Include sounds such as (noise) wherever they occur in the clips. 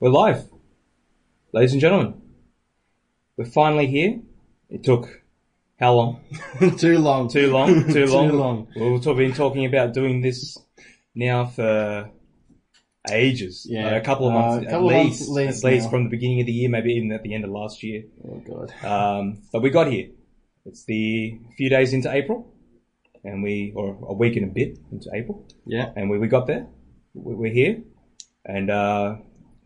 We're live. Ladies and gentlemen, we're finally here. It took how long? (laughs) Too long. Too long? Too (laughs) Too long? long. We've been talking about doing this now for ages. Yeah. Uh, a couple of Uh, months, couple at, of least, months at least at least now. from the beginning of the year, maybe even at the end of last year. Oh god. Um, but we got here. It's the few days into April, and we, or a week and a bit into April, Yeah. and we, we got there. We- We're here, and uh,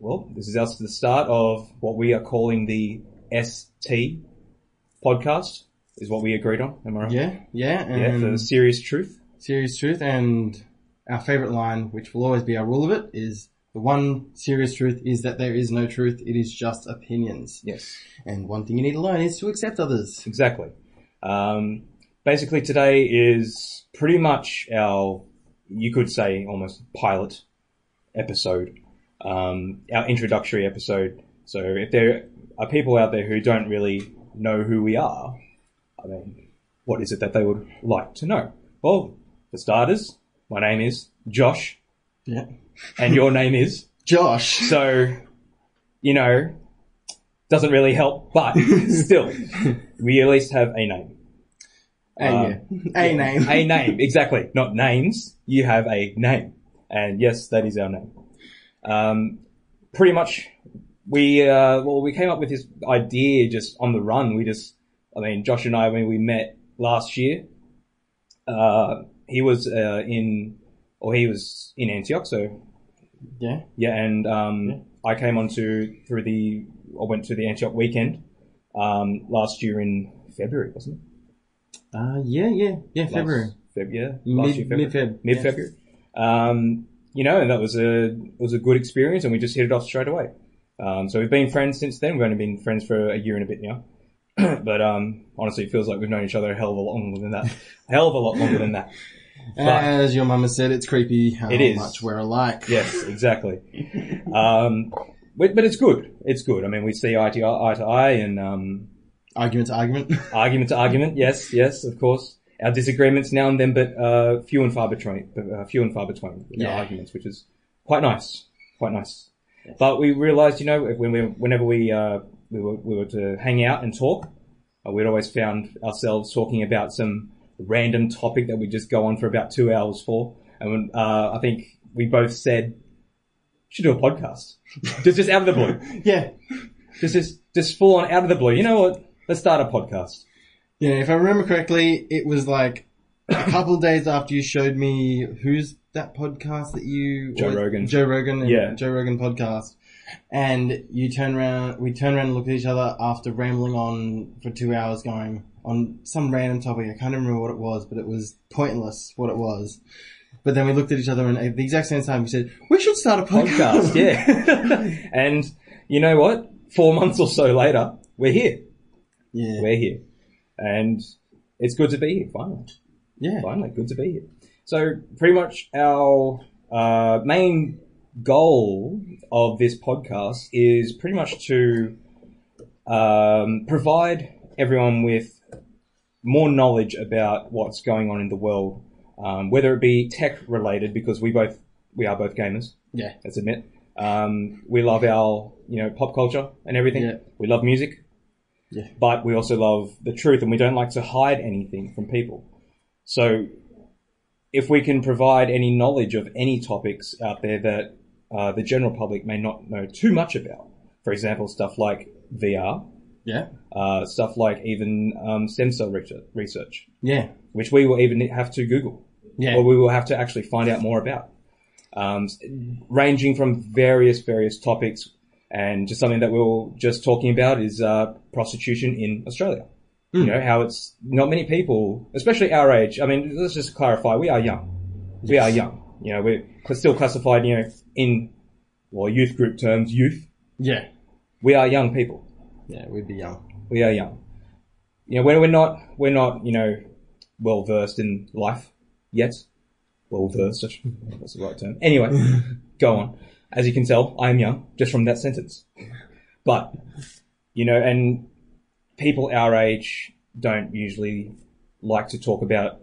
well, this is us the start of what we are calling the ST podcast. Is what we agreed on. Am I right? Yeah. Yeah. Yeah, And for the serious truth. serious truth and our favorite line, which will always be our rule of it, is the one serious truth is that there is no truth. It is just opinions. Yes, And one thing you need to learn is to accept others. exactly. Um, basically, today is pretty much our, you could say, almost pilot episode, um, our introductory episode. So if there are people out there who don't really know who we are, I mean, what is it that they would like to know? Well, for starters, my name is Josh, Yeah. and your name is. (laughs) Josh. So, you know, doesn't really help, but (laughs) still, we at least have a name. A, Um, yeah. A name. A name, exactly. Not names. You have a name. And yes, that is our name. Um, pretty much, we, uh, well, we came up with this idea just on the run. We just, I mean, Josh and I, when we met last year, uh, he was, uh, in, or he was in Antioch, so Yeah. yeah, and um, I came onto through the I went to the Antioch weekend um, last year in February, wasn't it? Uh, yeah, yeah. Yeah, February. Last Feb, yeah, last Mid- year February. mid yeah. February. Um, you know, and that was a it was a good experience, and we just hit it off straight away. Um, so we've been friends since then. We've only been friends for a year and a bit now. (clears throat) but um, honestly, it feels like we've known each other a hell of a lot longer than that. a hell of a lot longer than that. But- As your mama said, it's creepy how It is. much we're alike. Yes, exactly. um, but, but it's good. It's good. I mean, we see eye to eye, eye, to eye and um, Argument to argument. (laughs) argument to argument. Yes, yes, of course. Our disagreements now and then, but uh, few and far between. Uh, few and far between in our arguments, which is quite nice. Quite nice. But we realised, you know, when we, whenever we uh, we were we were to hang out and talk, uh, we'd always found ourselves talking about some random topic that we'd just go on for about two hours for. And when, uh, I think we both said, "Should do a podcast." (laughs) just just out of the blue, yeah. just just just full on out of the blue. You know what? Let's start a podcast. Yeah, if I remember correctly, it was like a (coughs) couple of days after you showed me who's that podcast that you Joe or- Rogan. Joe Rogan, Yeah. Joe Rogan podcast, and you turn around, we turn around and look at each other after rambling on for two hours, going on some random topic. I can't remember what it was, but it was pointless what it was. But then we looked at each other and at the exact same time we said, "We should start a podcast." podcast, yeah. (laughs) and you know what? Four months or so later, we're here. yeah, We're here. And it's good to be here, finally. yeah. Finally, good to be here. So, pretty much our uh, main goal of this podcast is pretty much to um, provide everyone with more knowledge about what's going on in the world, um, whether it be tech related, because we both we are both gamers. Yeah. let's admit. Um, we love our, you know, pop culture and everything. Yeah. We love music. Yeah. But we also love the truth and we don't like to hide anything from people. So if we can provide any knowledge of any topics out there that uh, the general public may not know too much about, for example, stuff like VR, Yeah, uh, stuff like even um, stem cell research, yeah, which we will even have to Google yeah. or we will have to actually find out more about. Um, ranging from various, various topics, and just something that we were just talking about is uh, prostitution in Australia. You know, how it's not many people, especially our age. I mean, let's just clarify, we are young. We are young. You know, we're still classified, you know, in, well, youth group terms, youth. yeah, We are young people. yeah. We'd be young. We are young. You know, we're, we're not, we're not, you know, well versed in life yet. Well versed, (laughs) that's the right term. Anyway, (laughs) go on. As you can tell, I am young, just from that sentence. But, you know, and people our age don't usually like to talk about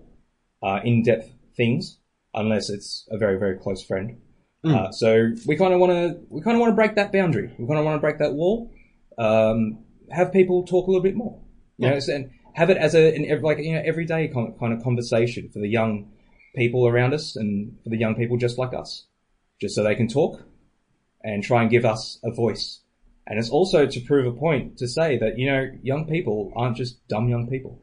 uh, in-depth things unless it's a very, very close friend. Uh, so we kind of want to we kind of want to break that boundary. We kind of want to break that wall. Um, have people talk a little bit more. You know, and have it as a an, like you know everyday con- kind of conversation for the young people around us and for the young people just like us, just so they can talk and try and give us a voice. And it's also to prove a point to say that you know young people aren't just dumb young people,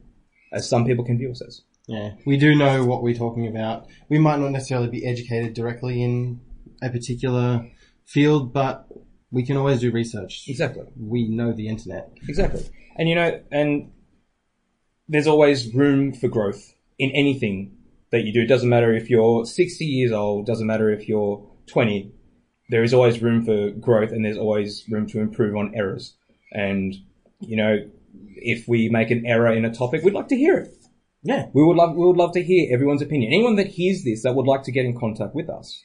as some people can view us as. Yeah, we do know what we're talking about. We might not necessarily be educated directly in a particular field, but we can always do research. Exactly. We know the internet. Exactly. And you know, and there's always room for growth in anything that you do. It doesn't matter if you're 60 years old, doesn't matter if you're 20. There is always room for growth and there's always room to improve on errors. And, you know, if we make an error in a topic, we'd like to hear it. Yeah, We would love, we would love to hear everyone's opinion. Anyone that hears this that would like to get in contact with us,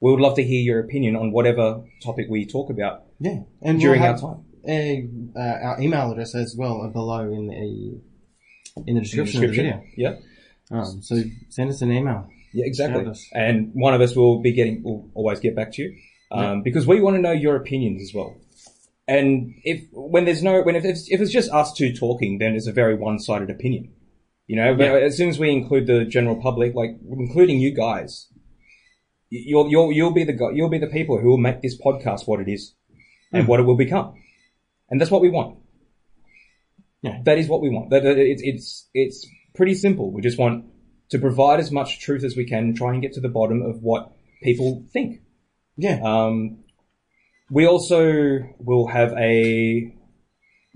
we would love to hear your opinion on whatever topic we talk about yeah. And during we'll our time. A, uh, our email address as well are below in the in the In the description, of the video. Yeah. Um, so send us an email. Yeah, exactly. And one of us will be getting, will always get back to you, um, because we want to know your opinions as well. And if when there's no, when if it's, if it's just us two talking, then it's a very one-sided opinion. You know, but as soon as we include the general public, like including you guys, you'll you'll you'll be the you'll be the people who will make this podcast what it is and what it will become, and that's what we want. Yeah. that is what we want. That that- it's it's it's pretty simple. We just want to provide as much truth as we can and try and get to the bottom of what people think. Yeah, Um, we also will have a,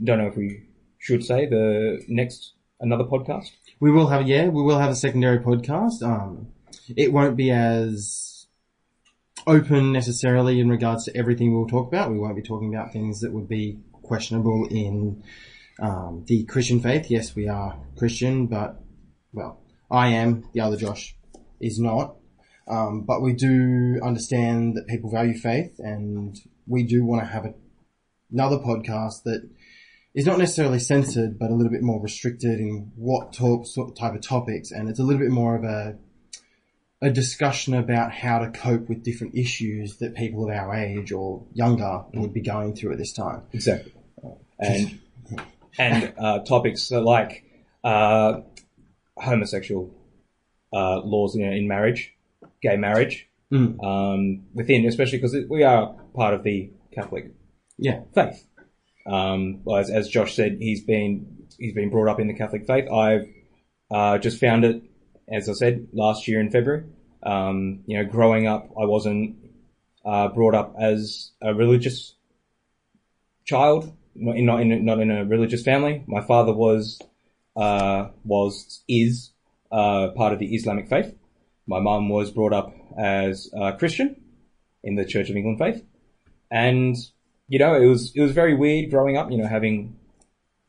don't know if we should say the next, another podcast. we will have. Yeah, we will have a secondary podcast. Um, it won't be as open necessarily in regards to everything we'll talk about. We won't be talking about things that would be questionable in um, the Christian faith. Yes, we are Christian, but well, I am. The other Josh is not. Um, but we do understand that people value faith, and we do want to have a, another podcast that is not necessarily censored, but a little bit more restricted in what talks, what type of topics, and it's a little bit more of a a discussion about how to cope with different issues that people of our age or younger would be going through at this time. Exactly. And, and, uh, topics like, uh, homosexual, uh, laws in, in marriage, gay marriage, Mm. um, within, especially because we are part of the Catholic Yeah, faith. Um, as, as Josh said, he's been he's been brought up in the Catholic faith. I've uh, just found it, as I said, last year in February. Um, you know, growing up, I wasn't uh, brought up as a religious child, not in not in a, not in a religious family. My father was uh, was is uh, part of the Islamic faith. My mum was brought up as a Christian in the Church of England faith, and you know, it was it was very weird growing up. You know, having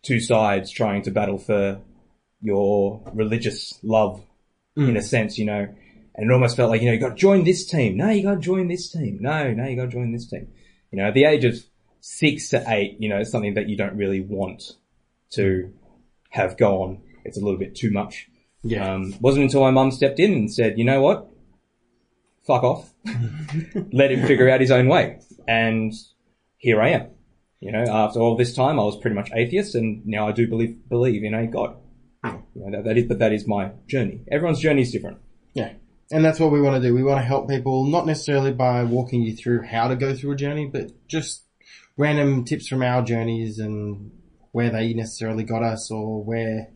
two sides trying to battle for your religious love, in mm. a sense. You know, and it almost felt like you know you got to join this team. No, you got to join this team. No, no, you got to join this team. You know, at the age of six to eight, you know, it's something that you don't really want to have gone. It's a little bit too much. Yeah, Um, wasn't until my mum stepped in and said, you know what? Fuck off. (laughs) Let him figure out his own way. And here I am. You know, after all this time, I was pretty much atheist and now I do believe, believe in a God. You know, that, that is, but that is my journey. Everyone's journey is different. yeah. And that's what we want to do. We want to help people, not necessarily by walking you through how to go through a journey, but just random tips from our journeys and where they necessarily got us or where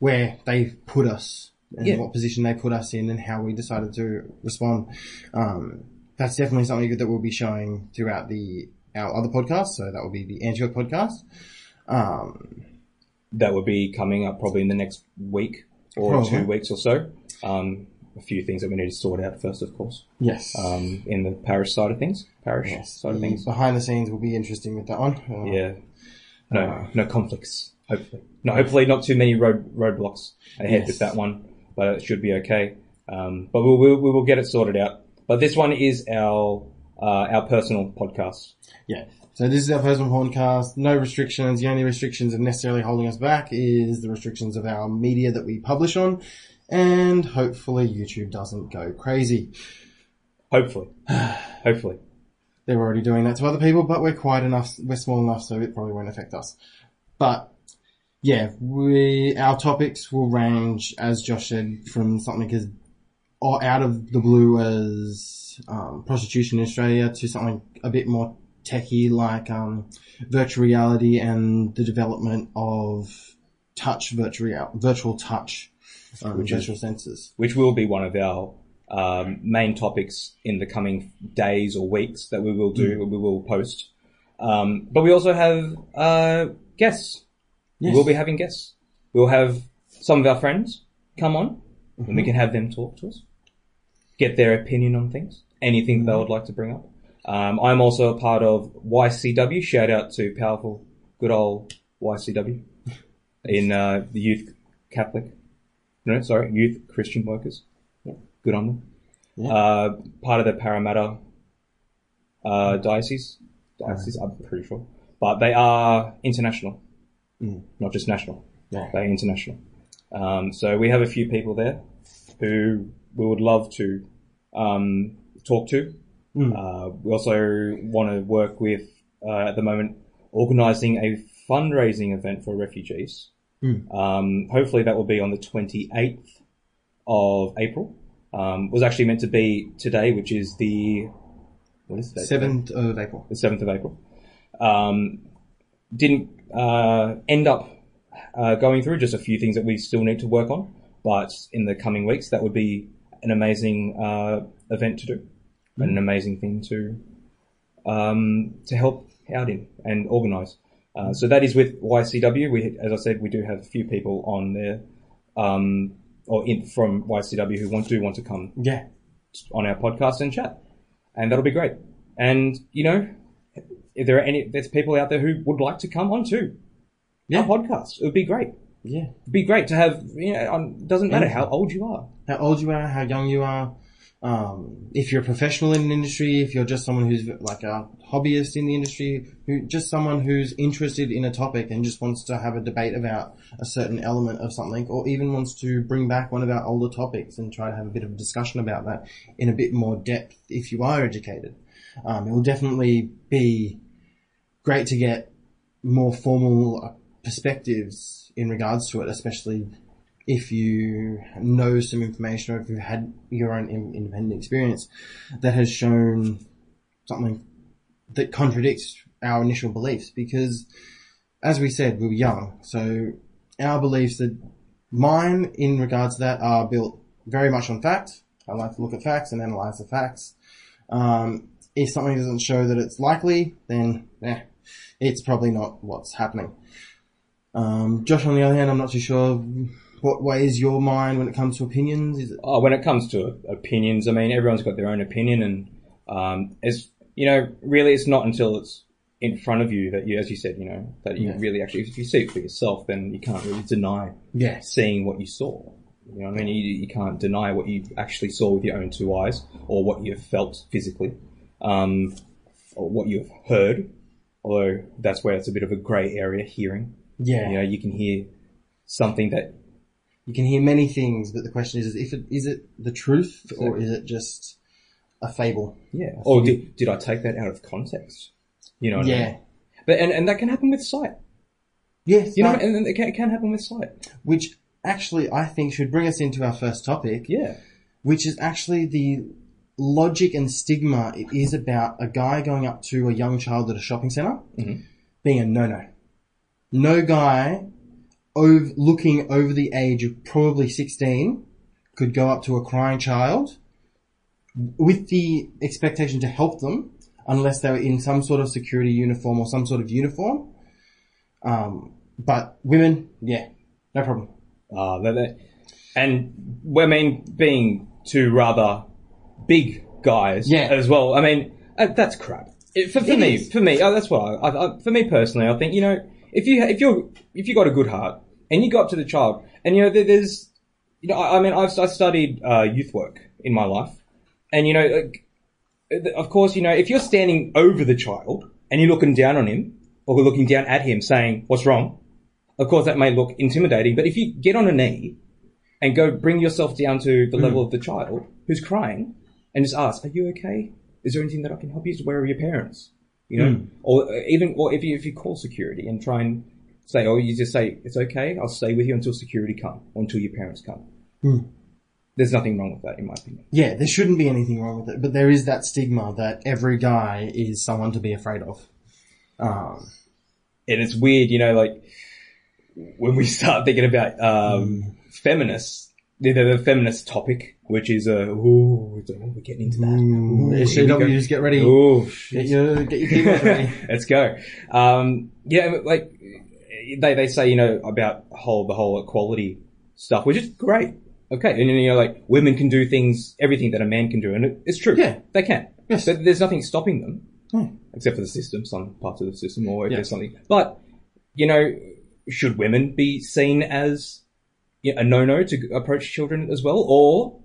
where they put us and Yeah. what position they put us in and how we decided to respond. Um, that's definitely something that we'll be showing throughout the our other podcasts. So that will be the Antioch podcast. Um, That would be coming up probably in the next week or Probably. two weeks or so. Um, a few things that we need to sort out first, of course. yes. Um, in the parish side of things, parish yes. side of things. behind the scenes will be interesting with that one. Uh, Yeah. No, Uh, no conflicts. Hopefully, no. Hopefully, not too many road roadblocks ahead Yes. with that one, but it should be okay. Um, but we'll, we'll we will get it sorted out. But this one is our uh, our personal podcast. Yeah. So this is our personal podcast. No restrictions. The only restrictions that necessarily holding us back is the restrictions of our media that we publish on, and hopefully YouTube doesn't go crazy. Hopefully, (sighs) hopefully. They're already doing that to other people, but we're quiet enough, we're small enough, so it probably won't affect us. But yeah, we our topics will range, as Josh said, from something as or out of the blue as um, prostitution in Australia to something a bit more techie like um, virtual reality and the development of touch virtual virtual touch um, Which is- sensors. which will be one of our um, main topics in the coming days or weeks that we will do, we will post. Um, but we also have uh, guests. Yes. We'll be having guests. We'll have some of our friends come on, and we can have them talk to us, get their opinion on things, anything they would like to bring up. Um, I'm also a part of YCW. Shout out to powerful, good old YCW (laughs) in uh, the youth Catholic. No, sorry, youth Christian workers. Good on them. Yeah. Uh, part of the Parramatta uh, diocese. Diocese, I'm pretty sure, but they are international, Mm. not just national. Yeah. They're international. Um, so we have a few people there who we would love to um, talk to. Mm. Uh, we also want to work with, uh, at the moment, organising a fundraising event for refugees. Mm. Um, hopefully that will be on the 28th of April. Um, was actually meant to be today, which is the, what is the date? Seventh of April. the 7th of April. Um, didn't uh, end up uh, going through just a few things that we still need to work on, but in the coming weeks, that would be an amazing uh, event to do, and an amazing thing to um, to help out in and organise. Uh, so that is with YCW. We, as I said, we do have a few people on there, um, or in, from YCW who want do want to come Yeah. on our podcast and chat, and that'll be great. And you know, if there are any, there's people out there who would like to come on too. Yeah. Our podcast, it would be great. Yeah. It'd be great to have. You know, on, doesn't matter how old you are. how old you are, how young you are, um, if you're a professional in an industry, if you're just someone who's like a hobbyist in the industry, who just someone who's interested in a topic and just wants to have a debate about a certain element of something, or even wants to bring back one of our older topics and try to have a bit of a discussion about that in a bit more depth. If you are educated, um, it will definitely be great to get more formal perspectives in regards to it, especially if you know some information or if you've had your own in- independent experience that has shown something that contradicts our initial beliefs. Because as we said we were young. So our beliefs that mine in regards to that are built very much on fact. I like to look at facts and analyze the facts. Um, if something doesn't show that it's likely then eh, it's probably not what's happening um, Josh, on the other hand, I'm not too sure what weighs your mind when it comes to opinions. Is it? Oh, when it comes to opinions, I mean, everyone's got their own opinion, and um, it's you know, really, it's not until it's in front of you that you, as you said, you know, that you Yeah. really actually, if you see it for yourself, then you can't really deny Yes. seeing what you saw. You know, what I mean, you, you can't deny what you actually saw with your own two eyes, or what you've felt physically, um, what you've heard. Although that's where it's a bit of a grey area, hearing. Yeah. You know, you can hear something that You can hear many things, but the question is, is if it is it the truth or is it just a fable? Yeah. Or did, did I take that out of context? You know what I Yeah. mean? But, and, and that can happen with sight. Yes. You know, and, and it, can, it can happen with sight. which actually I think should bring us into our first topic, Yeah. which is actually the logic and stigma it is about a guy going up to a young child at a shopping center Mhm. being a no-no. No guy ov- looking over the age of probably 16 could go up to a crying child with the expectation to help them unless they were in some sort of security uniform or some sort of uniform. Um, but women, yeah, no problem. Uh, and I mean, being two rather big guys Yeah. as well. I mean, uh, that's crap. It, for for It me, is. for me, oh, that's what I, I, I, for me personally, I think you know, if you if you're if you got a good heart and you go up to the child, and you know, there, there's, you know, I, I mean, I've I studied uh, youth work in my life, and you know, like, of course, you know, if you're standing over the child and you're looking down on him or looking down at him, saying, "What's wrong?" Of course, that may look intimidating, but if you get on a knee and go bring yourself down to the level of the child who's crying, and just ask, "Are you okay? Is there anything that I can help you? Where are your parents?" You know, Mm. or uh, even or if you if you call security and try and say, or you just say, "It's okay, I'll stay with you until security come or until your parents come." Mm. There's nothing wrong with that, in my opinion. Yeah, there shouldn't be anything wrong with it, but there is that stigma that every guy is someone to be afraid of. Um, and it's weird, you know, like when we start thinking about um, Mm. feminists, the, the, the feminist topic, which is uh, ooh, oh, we're getting into that. Ooh, SJWs, go. Mm, get ready. Ooh, Get your, get your ready. (laughs) Let's go. Um, yeah, like they they say, you know, about whole the whole equality stuff, which is great. Okay, and you know, like women can do things, everything that a man can do, and it, it's true. Yeah. they can. Yes. But there's nothing stopping them Hmm. except for the system, some parts of the system, or if Yeah. there's something. But you know, should women be seen as a no-no to approach children as well, or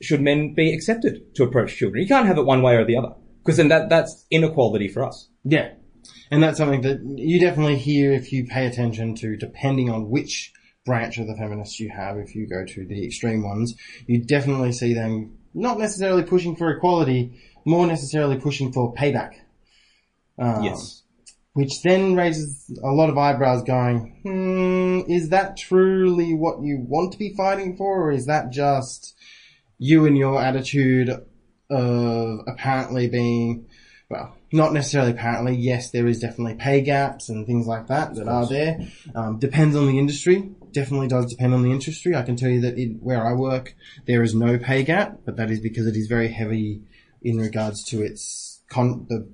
should men be accepted to approach children? You can't have it one way or the other, because then that that's inequality for us. Yeah. And that's something that you definitely hear if you pay attention to, depending on which branch of the feminists you have. If you go to the extreme ones, you definitely see them not necessarily pushing for equality, more necessarily pushing for payback. Um, yes. Which then raises a lot of eyebrows going, hmm, is that truly what you want to be fighting for, or is that just you and your attitude of apparently being, well, not necessarily apparently, yes, there is definitely pay gaps and things like that that are there. Um, depends on the industry. Definitely does depend on the industry. I can tell you that in, where I work, there is no pay gap, but that is because it is very heavy in regards to its con- the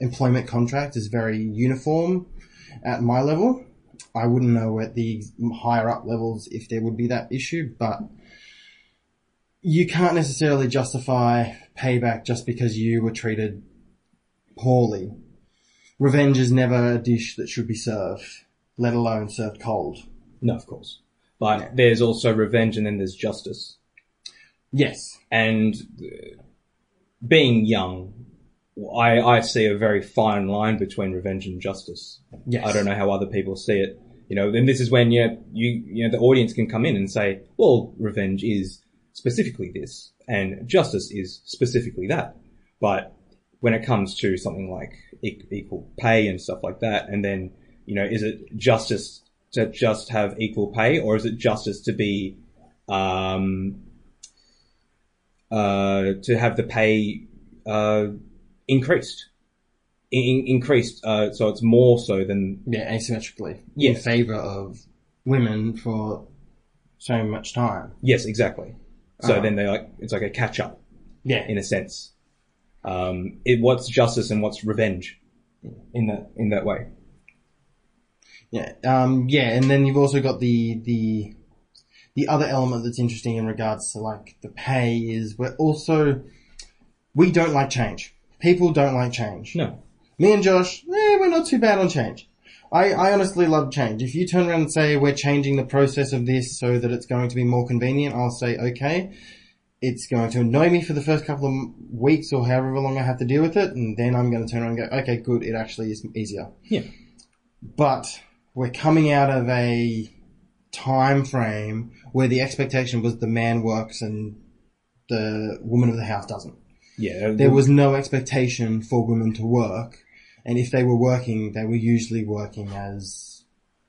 employment contract is very uniform at my level. I wouldn't know at the higher up levels if there would be that issue, but you can't necessarily justify payback just because you were treated poorly. Revenge is never a dish that should be served, let alone served cold. No, of course. But there's also revenge, and then there's justice. Yes. And uh, being young, I, I see a very fine line between revenge and justice. Yes. I don't know how other people see it. You know, and this is when you, you, you know, the audience can come in and say, well, revenge is specifically this, and justice is specifically that. But when it comes to something like equal pay and stuff like that, and then, you know, is it justice to just have equal pay, or is it justice to be, um, uh, to have the pay, uh, increased? In- increased, uh, so it's more so than Yeah, asymmetrically. In favor of women for so much time. Yes, exactly. So Uh-huh. then they like it's like a catch up Yeah. in a sense. Um, it, what's justice and what's revenge in that in that way? Yeah, um, yeah, and then you've also got the the the other element that's interesting in regards to like the pay is we're also we don't like change. People don't like change. No, Me and Josh, eh, we're not too bad on change. I, I honestly love change. If you turn around and say we're changing the process of this so that it's going to be more convenient, I'll say okay. It's going to annoy me for the first couple of weeks or however long I have to deal with it, and then I'm going to turn around and go, okay, good, it actually is easier. Yeah. But we're coming out of a time frame where the expectation was the man works and the woman of the house doesn't yeah, there was no expectation for women to work, and if they were working, they were usually working as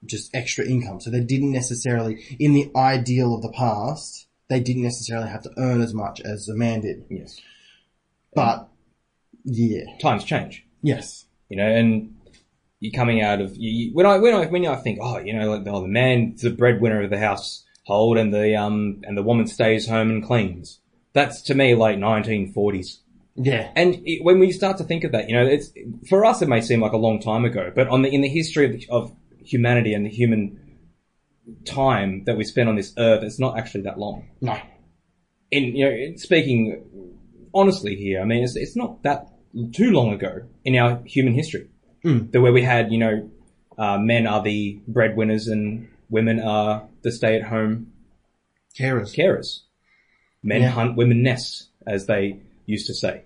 just extra income. So they didn't necessarily, in the ideal of the past, they didn't necessarily have to earn as much as a man did. yes. But yeah, Times change, yes, you know, and you're coming out of you, when I when I when I think, oh, you know, like oh, the man's the breadwinner of the household, and the um and the woman stays home and cleans. That's to me like 1940s. yeah, And it, when we start to think of that, you know, it's for us it may seem like a long time ago, but on the in the history of, of humanity and the human time that we spend on this earth, it's not actually that long. no, In you know, speaking honestly here, I mean, it's it's not that too long ago in our human history Mm. that where we had you know, uh, men are the breadwinners and women are the stay-at-home carers, carers. Men Yeah. hunt, women nest, as they used to say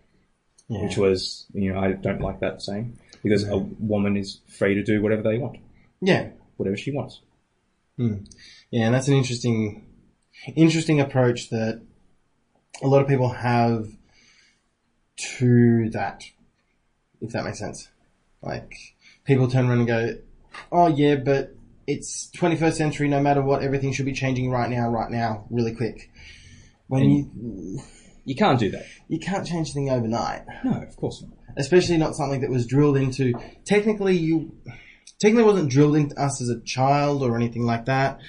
yeah. which was, you know, I don't like that saying because a woman is free to do whatever they want, yeah, whatever she wants. Hmm. Yeah, and that's an interesting, interesting approach that a lot of people have to that, if that makes sense. Like, people turn around and go, oh yeah, but it's 21st century, no matter what, everything should be changing right now, right now, really quick. When you, You can't do that. you can't change things overnight. No, of course not. especially not something that was drilled into. Technically, you technically wasn't drilled into us as a child or anything like that,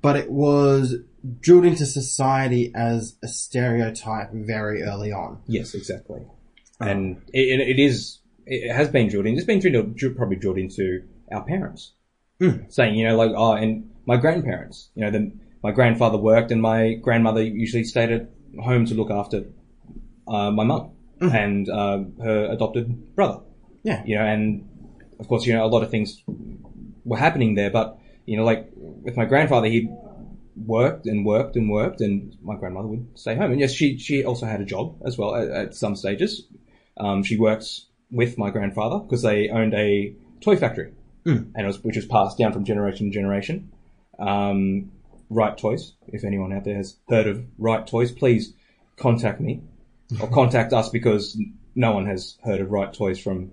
but it was drilled into society as a stereotype very early on. Yes, exactly. And it, it, is, it has been drilled in. It's been drilled, drilled, probably drilled into our parents, Mm. saying, you know, like, oh, and my grandparents, you know, the, my grandfather worked, and my grandmother usually stayed at home to look after uh, my mum and uh, her adopted brother. Yeah. you know, and of course, you know, a lot of things were happening there, but you know, like with my grandfather, he worked and worked and worked, and my grandmother would stay home. And yes, she she also had a job as well at, at some stages. Um, she works with my grandfather because they owned a toy factory, Mm. and it was which was passed down from generation to generation. Um, Right Toys. If anyone out there has heard of Right Toys, please contact me or (laughs) contact us because no one has heard of Right Toys from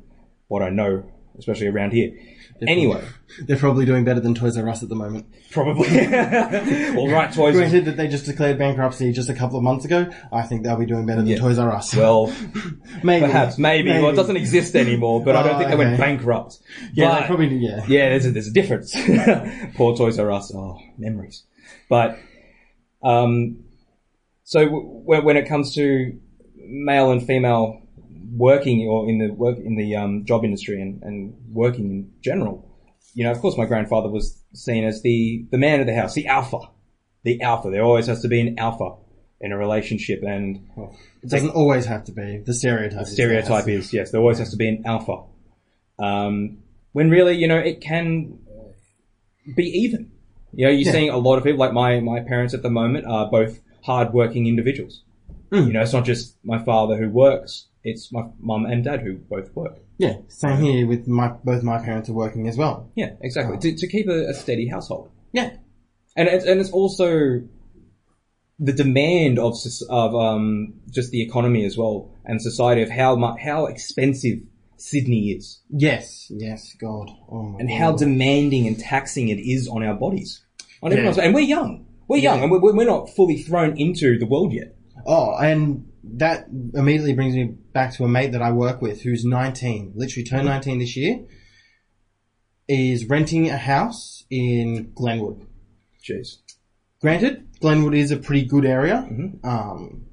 what I know, especially around here. Anyway, (laughs) They're probably doing better than Toys R Us at the moment. probably. (laughs) well, Right Toys. Granted that they just declared bankruptcy just a couple of months ago, I think they'll be doing better than Yeah. Toys R Us. Well, maybe. perhaps, maybe. Well, it doesn't exist anymore, but I don't Oh, think they went oh, bankrupt. Yeah, But- probably yeah. Yeah, there's a, there's a difference. Poor Toys R Us. Oh, memories. But, um, so w- when, when it comes to male and female working or in the work in the um, job industry and, and working in general, you know, of course, my grandfather was seen as the the man of the house, the alpha, the alpha. There always has to be an alpha in a relationship, and It doesn't always have to be. The stereotype. is stereotype is yes, there always has to be an alpha. Um, when really, you know, it can be even. You know, you're Yeah. seeing a lot of people, like my, my parents at the moment, are both hard-working individuals. Mm. You know, it's not just my father who works; it's my mum and dad who both work. Yeah, same here with my both my parents are working as well. Yeah, exactly. To, to keep a, a steady household, Yeah, and it's, and it's also the demand of of um, just the economy as well and society of how much how expensive Sydney is. yes, yes, God, oh my and God. how demanding and taxing it is on our bodies. On Yeah. everyone's, and we're young. We're young, and we're, we're not fully thrown into the world yet. Oh, and that immediately brings me back to a mate that I work with who's 19, literally turned 19 this year, is renting a house in Glenwood. Jeez. Granted, Glenwood is a pretty good area. Mhm. Um,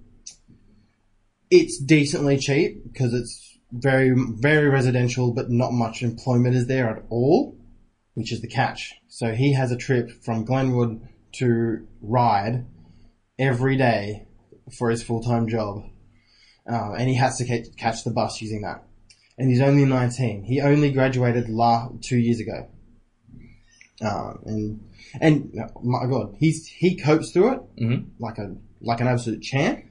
it's decently cheap because it's very, very residential, but not much employment is there at all, which is the catch. So he has a trip from Glenwood to Ryde every day for his full-time job. Um, and he has to ca- catch the bus using that. And he's only 19. He only graduated la- two years ago. Um, and, and oh my god, he's, he copes through it hmm like a, like an absolute champ.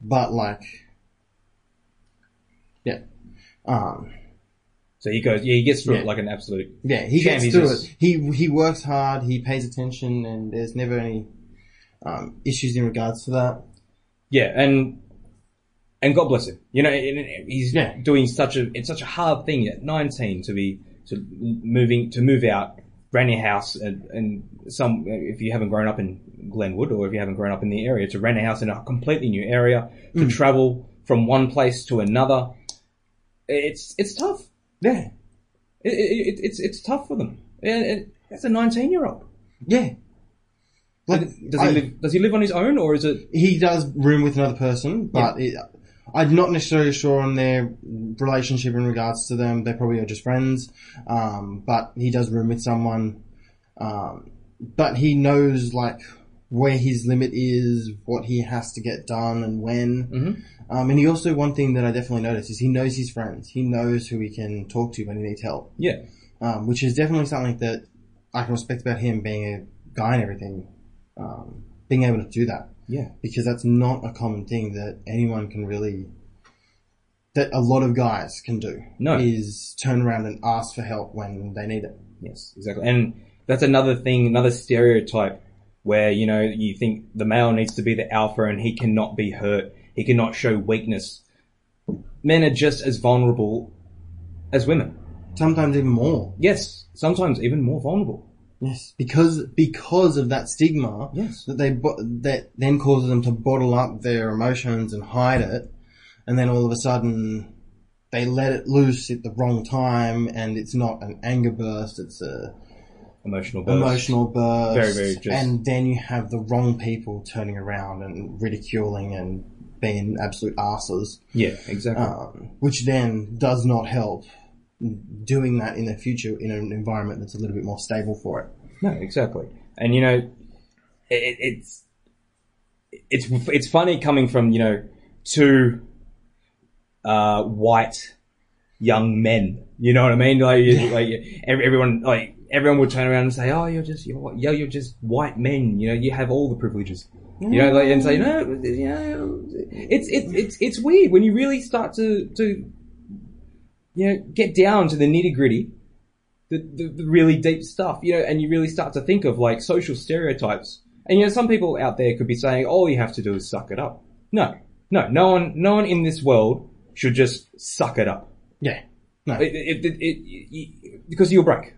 But like. Um, So he goes, yeah, he gets through Yeah. it like an absolute. yeah, he Champ, gets he's through just- it. He, he works hard, he pays attention, and there's never any, um, issues in regards to that. Yeah, and and God bless him. You know, he's Yeah. doing such a it's such a hard thing at 19 to be to moving to move out, brand new house, and, and some if you haven't grown up in Glenwood or if you haven't grown up in the area, to rent a house in a completely new area, to travel from one place to another. It's it's tough. Yeah. It, it, it's it's tough for them. And it, that's a 19 year old. Yeah. Like, Does he I- live? Does he live on his own, or is it? he does room with another person, but it, I'm not necessarily sure on their relationship in regards to them. They probably are just friends. Um, but he does room with someone. Um, but he knows like where his limit is, what he has to get done, and when. Mhm. Um, and he also one thing that I definitely noticed is he knows his friends. He knows who he can talk to when he needs help. Yeah, Um, which is definitely something that I can respect about him being a guy and everything. Um, being able to do that yeah, because that's not a common thing that anyone can really that a lot of guys can do No. is turn around and ask for help when they need it yes, exactly. And that's another thing, another stereotype where you know you think the male needs to be the alpha and he cannot be hurt, he cannot show weakness. men are just as vulnerable as women. Sometimes even more. Yes, sometimes even more vulnerable. Yes, because because of that stigma Yes. that they bo- that then causes them to bottle up their emotions and hide it, and then all of a sudden they let it loose at the wrong time, and it's not an anger burst; it's a Emotional burst. emotional burst. Very, very just- And then you have the wrong people turning around and ridiculing and being absolute asses, Yeah, exactly. um, which then does not help doing that in the future in an environment that's a little bit more stable for it. No, exactly. And you know, it, it's it's it's funny coming from you know two uh, white young men. You know what I mean? Like, you- like every- everyone like everyone would turn around and say, "Oh, you're just you're yo, you're just white men. You know, you have all the privileges." You know, like and say, "No, you know, it's it's it's it's weird when you really start to to you know get down to the nitty gritty." the, the, the really deep stuff, you know, and you really start to think of like social stereotypes. And you know, some people out there could be saying, all you have to do is suck it up. No, no, no one, no one in this world should just suck it up. Yeah. No. It, it, it, it, because you'll break.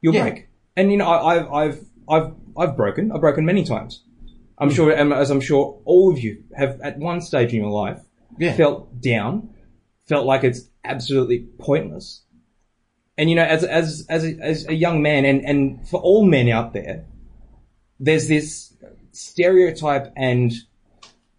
You'll Yeah. break. And you know, I, I've, I've, I've, I've broken. I've broken many times. I'm sure, as I'm sure all of you have at one stage in your life Yeah. felt down, felt like it's absolutely pointless. And you know, as as as a, as a young man, and and for all men out there, there's this stereotype and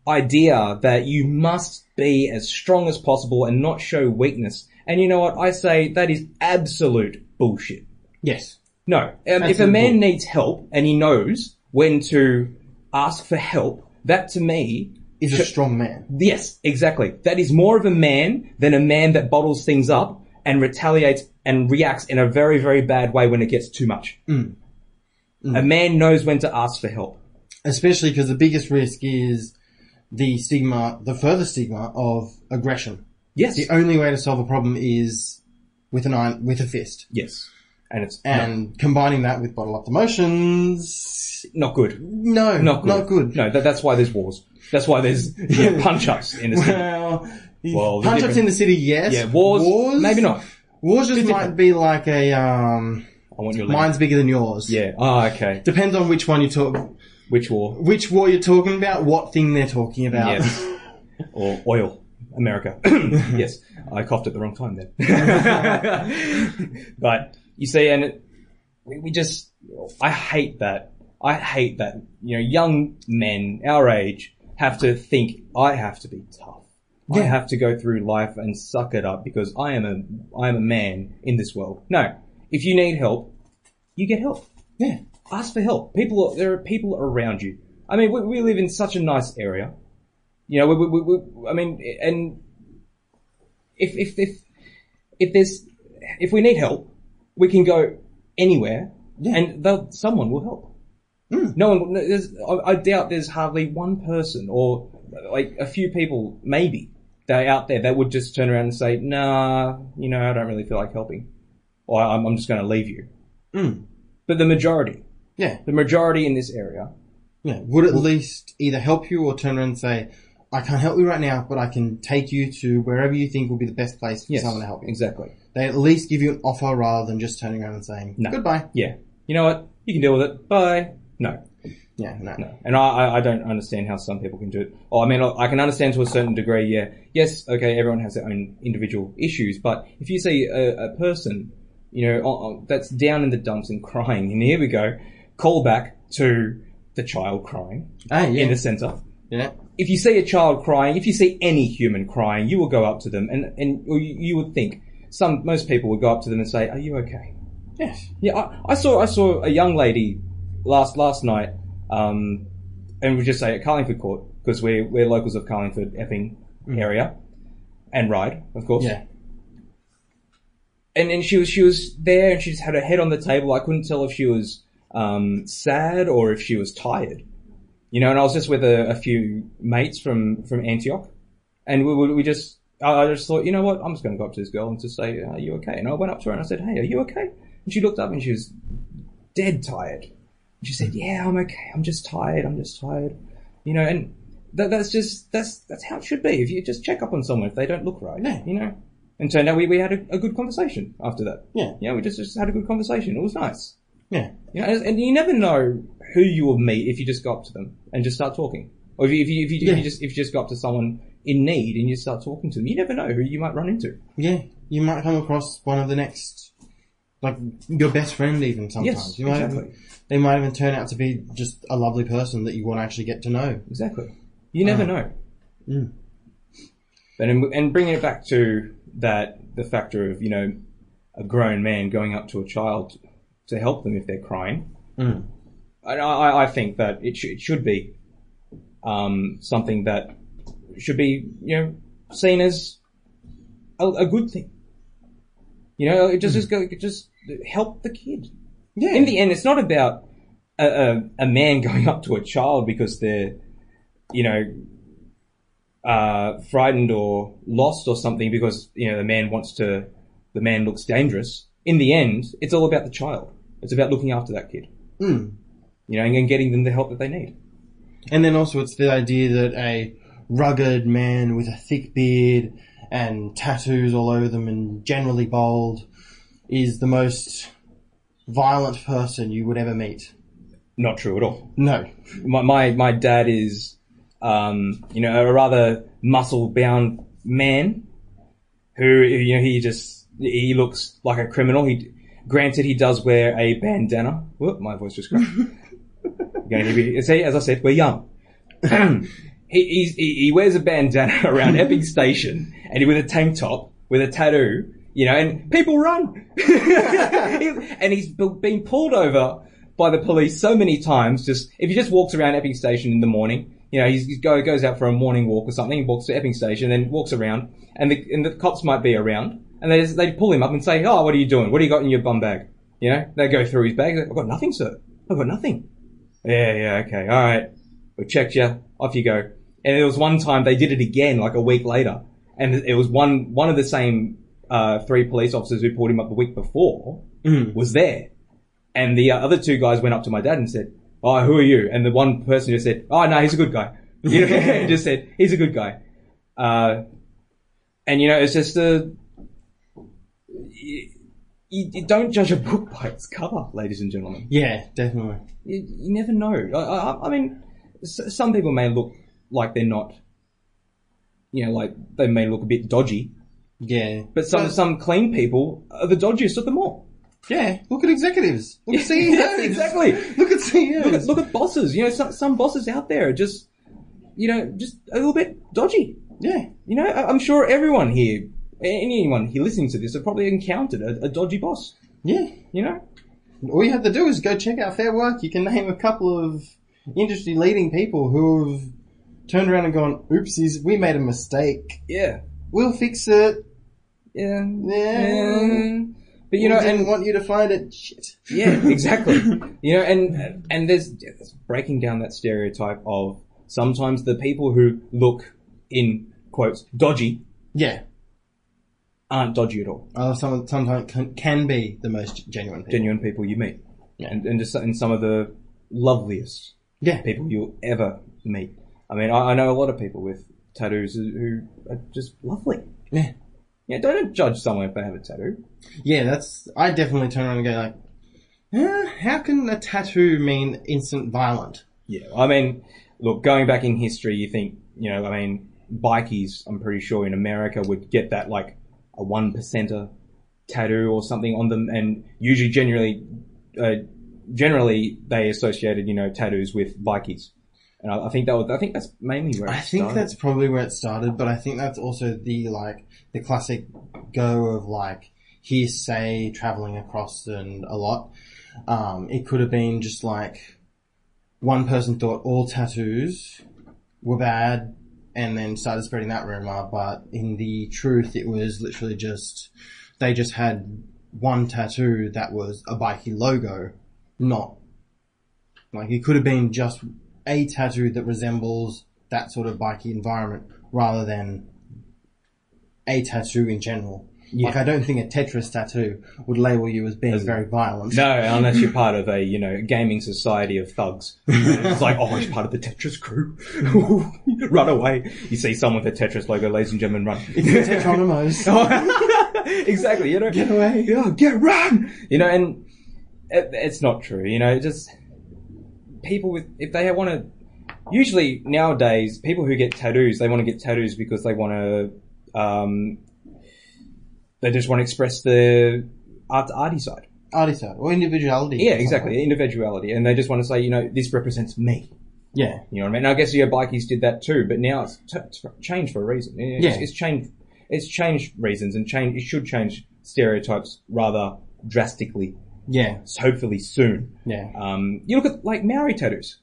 idea that you must be as strong as possible and not show weakness. And you know what? I say that is absolute bullshit. Yes. No. Um, if a Absolute man bull. needs help and he knows when to ask for help, that to me Is a strong man. Yes, exactly. That is more of a man than a man that bottles things up and retaliates and reacts in a very, very bad way when it gets too much. Mm. A man knows when to ask for help. Especially because the biggest risk is the stigma, the further stigma of aggression. Yes. The only way to solve a problem is with an iron, with a fist. Yes. And it's And combining that with bottle up emotions, not, not good. no, Not good. not good. No, that, that's why there's wars. That's why there's (laughs) yeah, punch-ups in the city. Well, Well, the punch ups in the city, yes. Yeah, wars, maybe not. Wars just might be like a um, I want your mine's bigger than yours. Yeah. Ah, okay. Depends on which one you talk, Which war? which war you're talking about, what thing they're talking about. Yes. (laughs) or oil. America. (laughs) yes. I coughed at the wrong time then. but you see, and it, we, we just, I hate that. I hate that, you know, young men our age have to think I have to be tough. I have to go through life and suck it up because I am a, I am a man in this world. No. If you need help, you get help yeah. ask for help. People, are, there are people around you. I mean, we, we live in such a nice area. You know, we, we, we, we, I mean, and if, if, if, if there's, if we need help, we can go anywhere Yeah. and someone will help. Mm. No one, there's, I, I doubt there's hardly one person or like a few people, maybe, that out there that would just turn around and say, nah, you know, I don't really feel like helping. Or I'm, I'm just going to leave you. Mm. But the majority, Yeah. the majority in this area Yeah. Would at least either help you or turn around and say, I can't help you right now, but I can take you to wherever you think will be the best place for Yes, someone to help you. Exactly. They at least give you an offer rather than just turning around and saying, No. goodbye. Yeah. You know what? You can deal with it. Bye. No. Yeah, no. No. And I, I- don't understand how some people can do it. Oh, I mean, I can understand to a certain degree, yeah. Yes, okay, everyone has their own individual issues, but if you see a, a person, you know, on- on- that's down in the dumps and crying, and here we go, call back to the child crying Ah, yeah. in the center. yeah. If you see a child crying, if you see any human crying, you will go up to them and, and you would think, some, most people would go up to them and say, are you okay? Yes. Yeah, I, I saw I saw a young lady last last night, um, and we just say at Carlingford Court because we're we're locals of Carlingford, Epping area, and Ryde, of course. Yeah. And and she was she was there, and she just had her head on the table. I couldn't tell if she was um, sad or if she was tired, you know. And I was just with a, a few mates from from Antioch, and we we, we just. I just thought, you know what? I'm just going to go up to this girl and just say, uh, "Are you okay?" And I went up to her and I said, "Hey, are you okay?" And she looked up and she was dead tired. And she said, "Yeah, I'm okay. I'm just tired. I'm just tired." You know, and that, that's just that's that's how it should be. If you just check up on someone if they don't look right, Yeah. you know. And turned out we, we had a, a good conversation after that. Yeah. Yeah, we just, just had a good conversation. It was nice. Yeah. You know, and, and you never know who you will meet if you just go up to them and just start talking. Or if you, if you, if you, if you just if you just go up to someone in need and you start talking to them, you never know who you might run into. Yeah, you might come across one of the next, like your best friend even sometimes. Yes, you might exactly. they might even turn out to be just a lovely person that you want to actually get to know. Exactly. You never Ah. know. Mm. But in, and bringing it back to that, the factor of you know a grown man going up to a child to help them if they're crying. Mm. I, I, I think that it, sh- it should be um, something that should be you know seen as a, a good thing. You know, it just just go just help the kid. Yeah, In the end, it's not about a, a, a man (laughs) going up to a child because they're, you know, uh, frightened or lost or something because, you know, the man wants to, the man looks dangerous. In the end, it's all about the child. It's about looking after that kid, Mm. you know, and, and getting them the help that they need. And then also it's the idea that a rugged man with a thick beard and tattoos all over them and generally bald is the most violent person you would ever meet. Not true at all. No. My, my, my dad is, um, you know, a rather muscle bound man who, you know, he just, he looks like a criminal. He, granted, he does wear a bandana. Whoop, my voice just cracked. You're (laughs) gonna hear me- See, as I said, we're young. (clears throat) he, he's, he, he wears a bandana (laughs) around Epping (laughs) Station and he with a tank top with a tattoo, you know, and people run. (laughs) and he's been pulled over by the police so many times. Just if he just walks around Epping Station in the morning, you know, he's, he go, goes out for a morning walk or something. He walks to Epping Station, then walks around, and the and the cops might be around, and they just, they pull him up and say, "Oh, what are you doing? What do you got in your bum bag?" You know, they go through his bag. I've got nothing, sir. I've got nothing. Yeah, yeah, okay, all right. We checked you. Off you go. And there was one time they did it again, like a week later, and it was one one of the same uh, three police officers who pulled him up the week before Mm. was there, and the uh, other two guys went up to my dad and said, "Oh, who are you?" And the one person just said, "Oh, no, he's a good guy." (laughs) You know, (laughs) just said he's a good guy. Uh, and you know, it's just a. You, you, you don't judge a book by its cover, ladies and gentlemen. Yeah, definitely. You, you never know. I, I, I mean, some people may look like they're not, you know, like they may look a bit dodgy, Yeah. but some some clean people are the dodgiest of them all. Yeah, look at executives. Look at (laughs) CEOs. Yes, exactly. Look at CEOs. Look at look at bosses. You know, some some bosses out there are just, you know, just a little bit dodgy. yeah. You know, I- I'm sure everyone here, anyone here listening to this, have probably encountered a, a dodgy boss. Yeah. You know, All you have to do is go check out Fair Work. You can name a couple of industry leading people who have turned around and gone, oopsies, we made a mistake. yeah, We'll fix it. yeah, Yeah. But you know, we didn't and want you to find it. Shit. Yeah, (laughs) exactly. you know, and and there's there's breaking down that stereotype of sometimes the people who look in quotes dodgy Yeah. aren't dodgy at all. Uh, some, sometimes can, can be the most genuine people. Genuine people you meet, Yeah. and and just and some of the loveliest Yeah. people you'll ever meet. I mean, I, I know a lot of people with tattoos who, are just lovely. Yeah. Yeah, don't judge someone if they have a tattoo. Yeah, that's. I definitely turn around and go like, eh, how can a tattoo mean instant violent? Yeah, I mean, look, going back in history, you think, you know, I mean, bikies, I'm pretty sure in America would get that like a one percenter tattoo or something on them, and usually, generally, uh, generally they associated, you know, tattoos with bikies, and I, I think that was, I think that's mainly where it I think started. that's probably where it started, but I think that's also the like the classic go of like hearsay traveling across and a lot. Um, it could have been just like one person thought all tattoos were bad and then started spreading that rumor, but in the truth, it was literally just they just had one tattoo that was a bikey logo, not like it could have been just a tattoo that resembles that sort of bikey environment rather than a tattoo in general. Yeah. Like I don't think a Tetris tattoo would label you as being very violent. No, (laughs) unless you're part of a, you know, gaming society of thugs. (laughs) It's like, oh, he's part of the Tetris crew. (laughs) run away. You see someone with a Tetris logo, ladies and gentlemen, run. Tetronymous. Oh, exactly, you know. Get away. Yeah, get run! You know, and it, it's not true, you know, just people with, if they want to, usually nowadays, people who get tattoos, they want to get tattoos because they want to, um, they just want to express the art arty side. Arty side or individuality. Yeah, exactly, individuality, and they just want to say, you know, this represents me. Yeah. You know what I mean? And I guess your bikies did that too, but now it's, t- it's changed for a reason. It's, Yeah. it's changed. It's changed reasons and change. It should change stereotypes rather drastically. Yeah. Hopefully soon. Yeah. Um, you look at like Maori tattoos.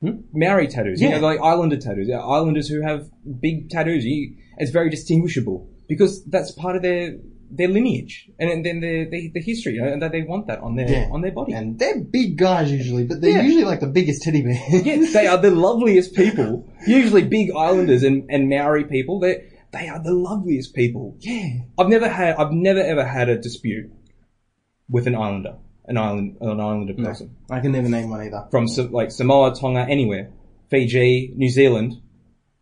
Hmm? Maori tattoos. Yeah. You know, like Islander tattoos. Yeah, Islanders who have big tattoos. You, it's very distinguishable because that's part of their their lineage and then their, their the history, you know, and that they want that on their Yeah. on their body. And they're big guys usually, but they're Yeah. usually like the biggest teddy bear. (laughs) Yeah, they are the loveliest people. Usually big islanders and, and Maori people, they they are the loveliest people. yeah. I've never had I've never ever had a dispute with an islander. An island an islander No. person. I can never name one either. From Sa- like Samoa, Tonga, anywhere. Fiji, New Zealand.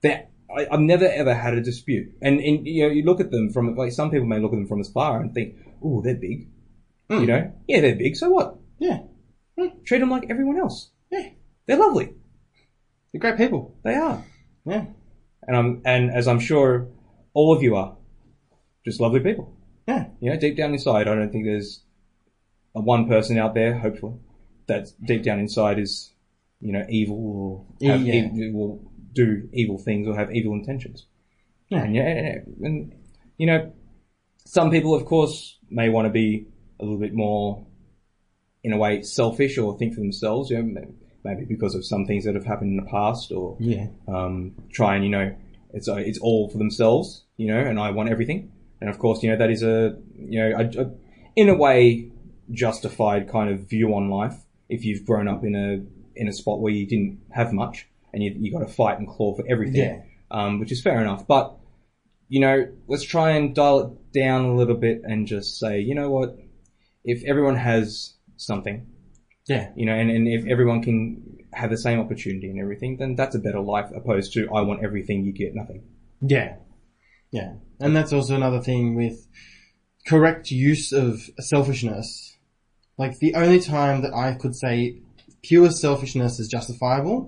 That I, I've never ever had a dispute. And, and you know, you look at them from like some people may look at them from afar and think, Oh, they're big. Mm. You know? Yeah, they're big, so what? Yeah. Treat them like everyone else. Yeah. They're lovely. They're great people. They are. Yeah. and I'm and as I'm sure all of you are, just lovely people. Yeah. You know, deep down inside, I don't think there's one person out there, hopefully, that deep down inside is, you know, evil or have Yeah. ev- will do evil things or have evil intentions. Yeah. And yeah, and, and you know, some people, of course, may want to be a little bit more, in a way, selfish or think for themselves. You know, maybe because of some things that have happened in the past or Yeah. um, try and you know it's uh, it's all for themselves, you know, and I want everything. And of course, you know that is a you know a, a, in a way justified kind of view on life. If you've grown up in a in a spot where you didn't have much and you you got to fight and claw for everything, Yeah. um, which is fair enough. But you know, let's try and dial it down a little bit and just say, you know what, if everyone has something, Yeah. you know, and, and if everyone can have the same opportunity and everything, then that's a better life opposed to I want everything, you get nothing. Yeah. Yeah. And that's also another thing with correct use of selfishness. Like the only time that I could say pure selfishness is justifiable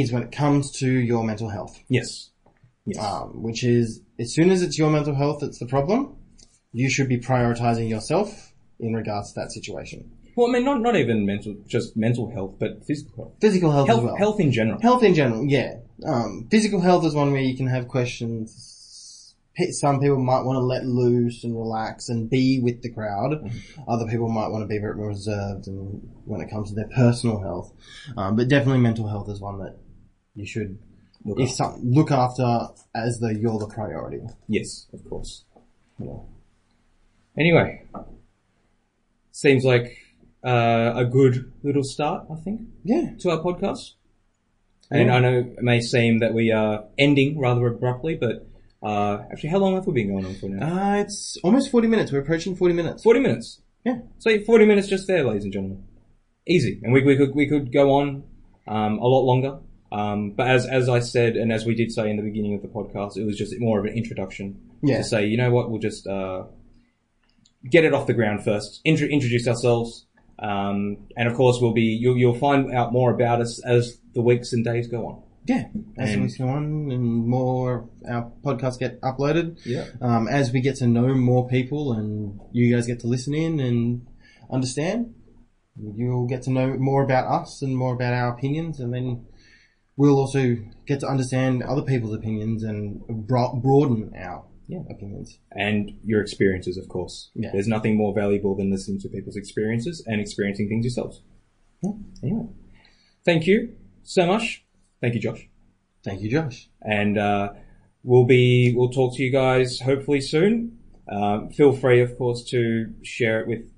is when it comes to your mental health. Yes. Yes. Um, which is as soon as it's your mental health that's the problem, you should be prioritizing yourself in regards to that situation. well, I mean, not not even mental, just mental health, but physical health. Physical health, Health, as well. health in general. Health in general, yeah. Um, physical health is one where you can have questions. Some people might want to let loose and relax and be with the crowd. Other people might want to be very reserved and when it comes to their personal health. Um, but definitely mental health is one that you should Look if after. some, look after as though you're the priority. Yes, of course. Yeah. Anyway, seems like uh, a good little start, I think, Yeah. to our podcast. And Yeah. I know it may seem that we are ending rather abruptly, but uh, actually, how long have we been going on for now? Uh, it's almost 40 minutes. We're approaching 40 minutes. 40 minutes. Yeah. So 40 minutes just there, ladies and gentlemen. Easy. And we, we could, we could go on, um, a lot longer. Um, but as, as I said, and as we did say in the beginning of the podcast, it was just more of an introduction Yeah. to say, you know what, we'll just, uh, get it off the ground first, intro, introduce ourselves. Um, and of course we'll be, you'll, you'll find out more about us as the weeks and days go on. Yeah. As And- we go on and more of our podcasts get uploaded, Yeah. um, as we get to know more people and you guys get to listen in and understand, you'll get to know more about us and more about our opinions, and then we'll also get to understand other people's opinions and bro- broaden our Yeah. opinions. And your experiences, of course. Yeah. There's nothing more valuable than listening to people's experiences and experiencing things yourselves. Yeah. Anyway. Thank you so much. Thank you, Josh. Thank you, Josh. And uh, we'll be we'll talk to you guys hopefully soon. Uh, feel free, of course, to share it with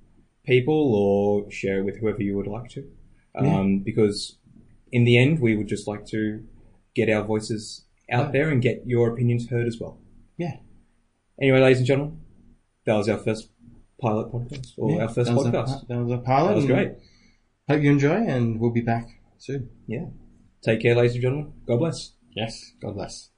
people or share it with whoever you would like to, um, yeah. because in the end, we would just like to get our voices out yeah. there and get your opinions heard as well. Yeah. Anyway, ladies and gentlemen, that was our first pilot podcast or yeah, our first that podcast. A, that was a pilot. That was great. Hope you enjoy, and we'll be back soon. Yeah. Take care, ladies and gentlemen. God bless. Yes, God bless.